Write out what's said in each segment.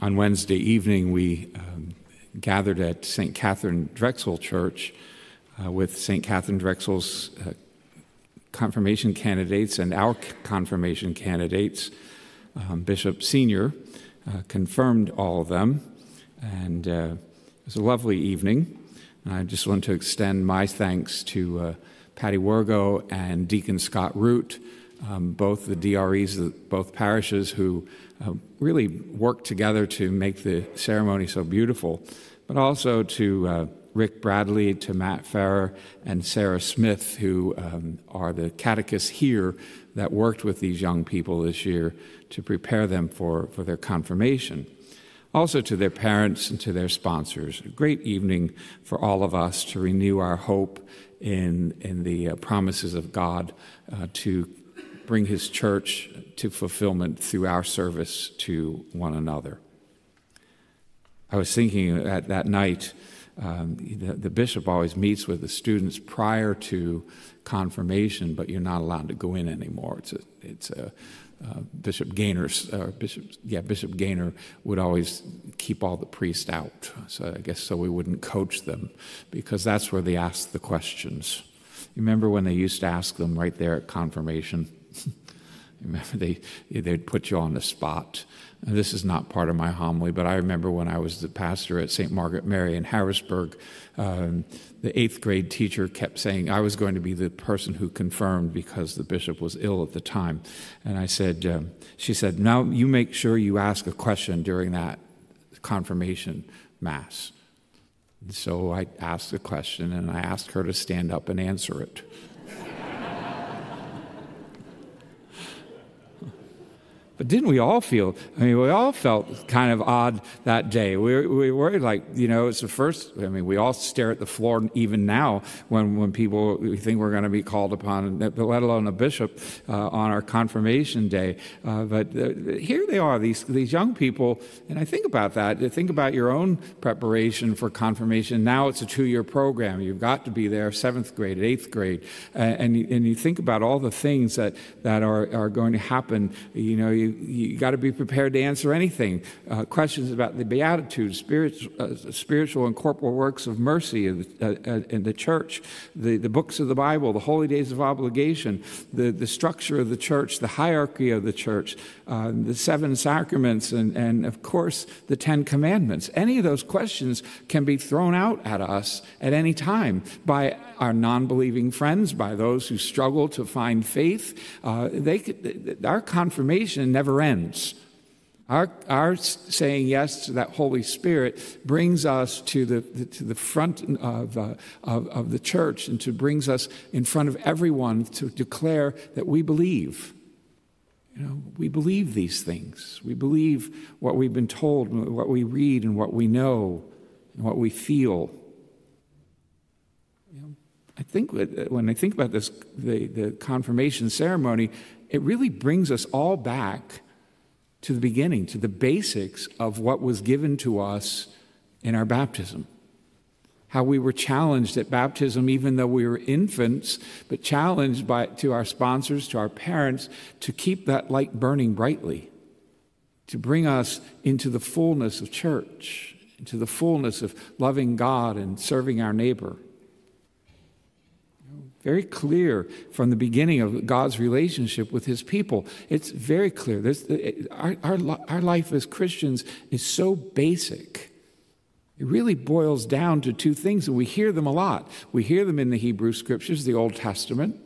on Wednesday evening, we um, gathered at St. Catherine Drexel Church uh, with St. Catherine Drexel's uh, confirmation candidates and our confirmation candidates. Um, Bishop Senior uh, confirmed all of them, and uh, it was a lovely evening. I just want to extend my thanks to uh, Patty Wargo and Deacon Scott Root, um, both the DREs both parishes, who uh, really worked together to make the ceremony so beautiful, but also to uh, Rick Bradley, to Matt Farrer, and Sarah Smith, who um, are the catechists here that worked with these young people this year to prepare them for, for their confirmation. Also to their parents and to their sponsors. A great evening for all of us to renew our hope in, in the uh, promises of God uh, to bring His church to fulfillment through our service to one another. I was thinking that, that night, um, the, the, bishop always meets with the students prior to confirmation, but you're not allowed to go in anymore. It's a, it's a uh, Bishop Gainer's, uh, Bishop, yeah, Bishop Gainer would always keep all the priests out. So I guess so we wouldn't coach them because that's where they ask the questions. You remember when they used to ask them right there at confirmation? remember they they'd put you on the spot. This is not part of my homily, but I remember when I was the pastor at St. Margaret Mary in Harrisburg, um, the eighth grade teacher kept saying I was going to be the person who confirmed because the bishop was ill at the time. And I said, um, she said, now you make sure you ask a question during that confirmation mass. So I asked a question and I asked her to stand up and answer it. But didn't we all feel? I mean, we all felt kind of odd that day. We, we were like, you know, it's the first. I mean, we all stare at the floor even now when, when people we think we're going to be called upon, let alone a bishop, uh, on our confirmation day. Uh, but uh, here they are, these, these young people. And I think about that. Think about your own preparation for confirmation. Now it's a two year program. You've got to be there, seventh grade, eighth grade. and, and you think about all the things that, that are, are going to happen. You know, you you, got to be prepared to answer anything. Uh, questions about the Beatitudes, spiritual, uh, spiritual and corporal works of mercy in the, uh, uh, in the church, the, the books of the Bible, the holy days of obligation, the, the structure of the church, the hierarchy of the church, uh, the seven sacraments, and, and of course the Ten Commandments. Any of those questions can be thrown out at us at any time by our non believing friends, by those who struggle to find faith. Uh, they could, our confirmation never ends. Our, our saying yes to that Holy Spirit brings us to the, to the front of, uh, of, of the church and to brings us in front of everyone to declare that we believe. You know, we believe these things. We believe what we've been told, what we read, and what we know, and what we feel. Think uh, when I think about this, the, the confirmation ceremony, it really brings us all back to the beginning, to the basics of what was given to us in our baptism. How we were challenged at baptism, even though we were infants, but challenged by, to our sponsors, to our parents, to keep that light burning brightly, to bring us into the fullness of church, into the fullness of loving God and serving our neighbor. Very clear from the beginning of God's relationship with his people. It's very clear. our, our, our life as Christians is so basic. It really boils down to two things, and we hear them a lot. We hear them in the Hebrew scriptures, the Old Testament.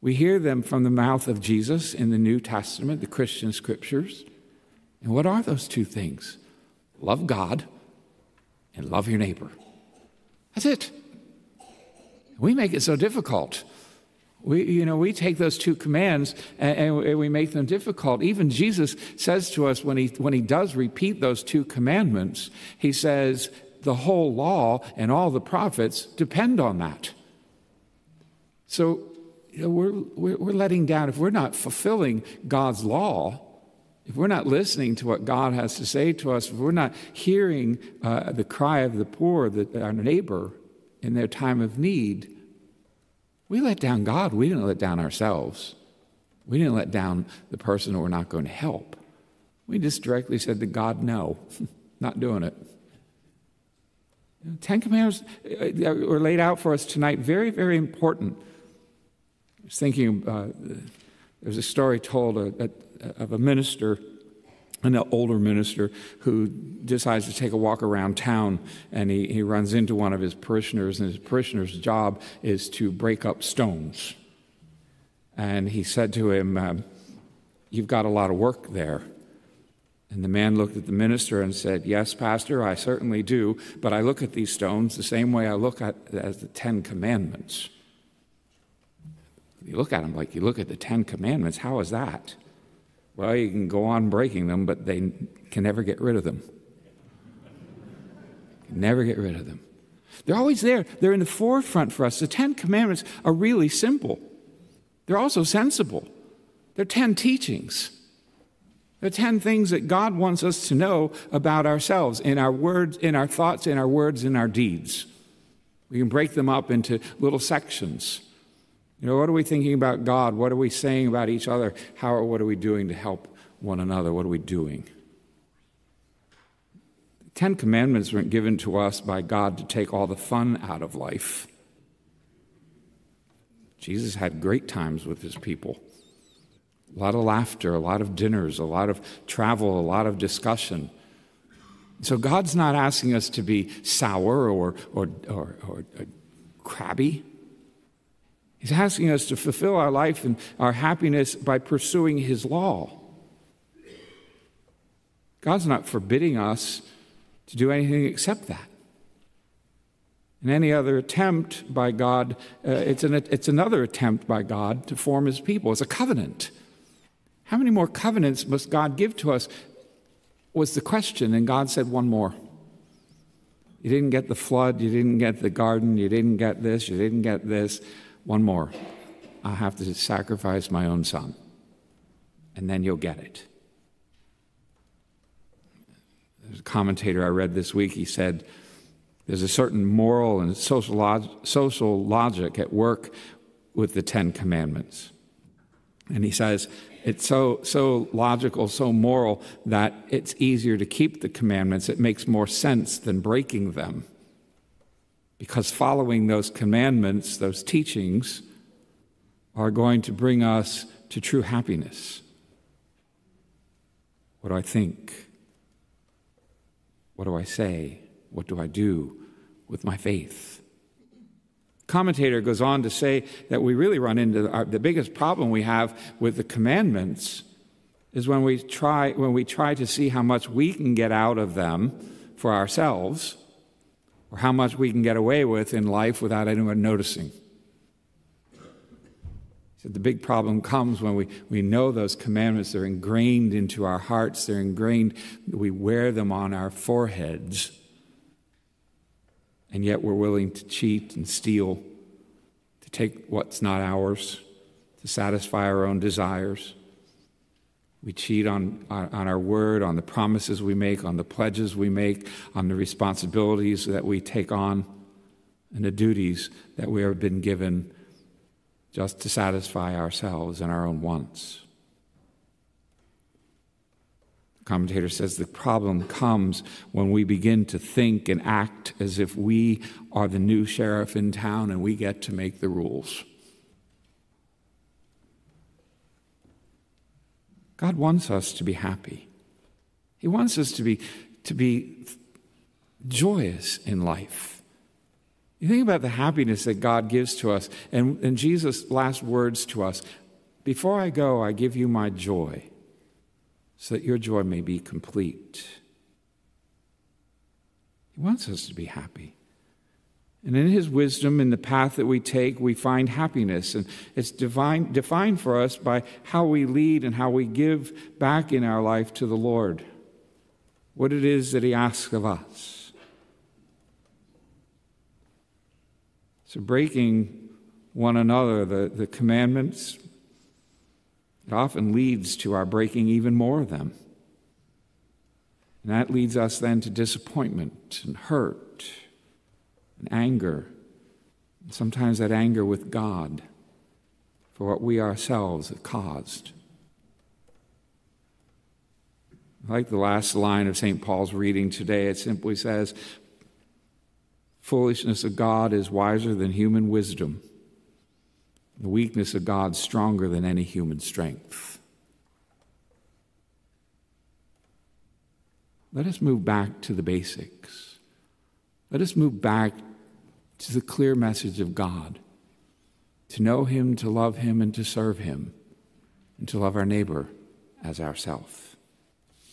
We hear them from the mouth of Jesus in the New Testament, the Christian scriptures. And what are those two things? Love God and love your neighbor. That's it. We make it so difficult. We, you know, we take those two commands and, and, we make them difficult. Even Jesus says to us when he, when he does repeat those two commandments, he says, the whole law and all the prophets depend on that. So you know, we're, we're, letting down. If we're not fulfilling God's law, if we're not listening to what God has to say to us, if we're not hearing uh, the cry of the poor, the, our neighbor, in their time of need, we let down God. We didn't let down ourselves. We didn't let down the person we're not going to help. We just directly said to God, no, not doing it. Ten Commandments uh, were laid out for us tonight, very, very important. I was thinking, uh, there's a story told of, of a minister, an older minister, who decides to take a walk around town and he, he runs into one of his parishioners, and his parishioner's job is to break up stones. And he said to him, um, You've got a lot of work there. And the man looked at the minister and said, Yes, Pastor, I certainly do, but I look at these stones the same way I look at as the Ten Commandments. You look at them like you look at the Ten Commandments. How is that? Well, you can go on breaking them, but they can never get rid of them. Never get rid of them. They're always there. They're in the forefront for us. The Ten Commandments are really simple. They're also sensible. They're ten teachings. They're 10 things that God wants us to know about ourselves in our words, in our thoughts, in our words, in our deeds. We can break them up into little sections. You know, what are we thinking about God? What are we saying about each other? How or what are we doing to help one another? What are we doing? The Ten Commandments weren't given to us by God to take all the fun out of life. Jesus had great times with his people a lot of laughter, a lot of dinners, a lot of travel, a lot of discussion. So God's not asking us to be sour or, or, or, or, uh, crabby. He's asking us to fulfill our life and our happiness by pursuing His law. God's not forbidding us to do anything except that. And any other attempt by God, uh, it's, an, it's another attempt by God to form His people. It's a covenant. How many more covenants must God give to us? Was the question, and God said one more. You didn't get the flood, you didn't get the garden, you didn't get this, you didn't get this. One more. I have to sacrifice my own son, and then you'll get it. There's a commentator I read this week, he said, There's a certain moral and social, log- social logic at work with the Ten Commandments. And he says, it's so, so logical, so moral that it's easier to keep the commandments. It makes more sense than breaking them. Because following those commandments, those teachings, are going to bring us to true happiness. What do I think? What do I say? What do I do with my faith? commentator goes on to say that we really run into our, the biggest problem we have with the commandments is when we try when we try to see how much we can get out of them for ourselves or how much we can get away with in life without anyone noticing. So the big problem comes when we, we know those commandments, they're ingrained into our hearts, they're ingrained, we wear them on our foreheads and yet we're willing to cheat and steal, to take what's not ours, to satisfy our own desires. We cheat on, on our word, on the promises we make, on the pledges we make, on the responsibilities that we take on, and the duties that we have been given just to satisfy ourselves and our own wants The commentator says the problem comes when we begin to think and act as if we are the new sheriff in town and we get to make the rules. God wants us to be happy. He wants us to be, to be joyous in life. You think about the happiness that God gives to us, and, and Jesus' last words to us Before I go, I give you my joy so that your joy may be complete. He wants us to be happy. And in his wisdom, in the path that we take, we find happiness. And it's divine, defined for us by how we lead and how we give back in our life to the Lord. What it is that he asks of us. So, breaking one another, the, the commandments, it often leads to our breaking even more of them. And that leads us then to disappointment and hurt and anger. Sometimes that anger with God for what we ourselves have caused. I like the last line of St. Paul's reading today. It simply says, Foolishness of God is wiser than human wisdom. The weakness of God stronger than any human strength. Let us move back to the basics. Let us move back to the clear message of God to know Him, to love Him, and to serve Him, and to love our neighbor as ourself.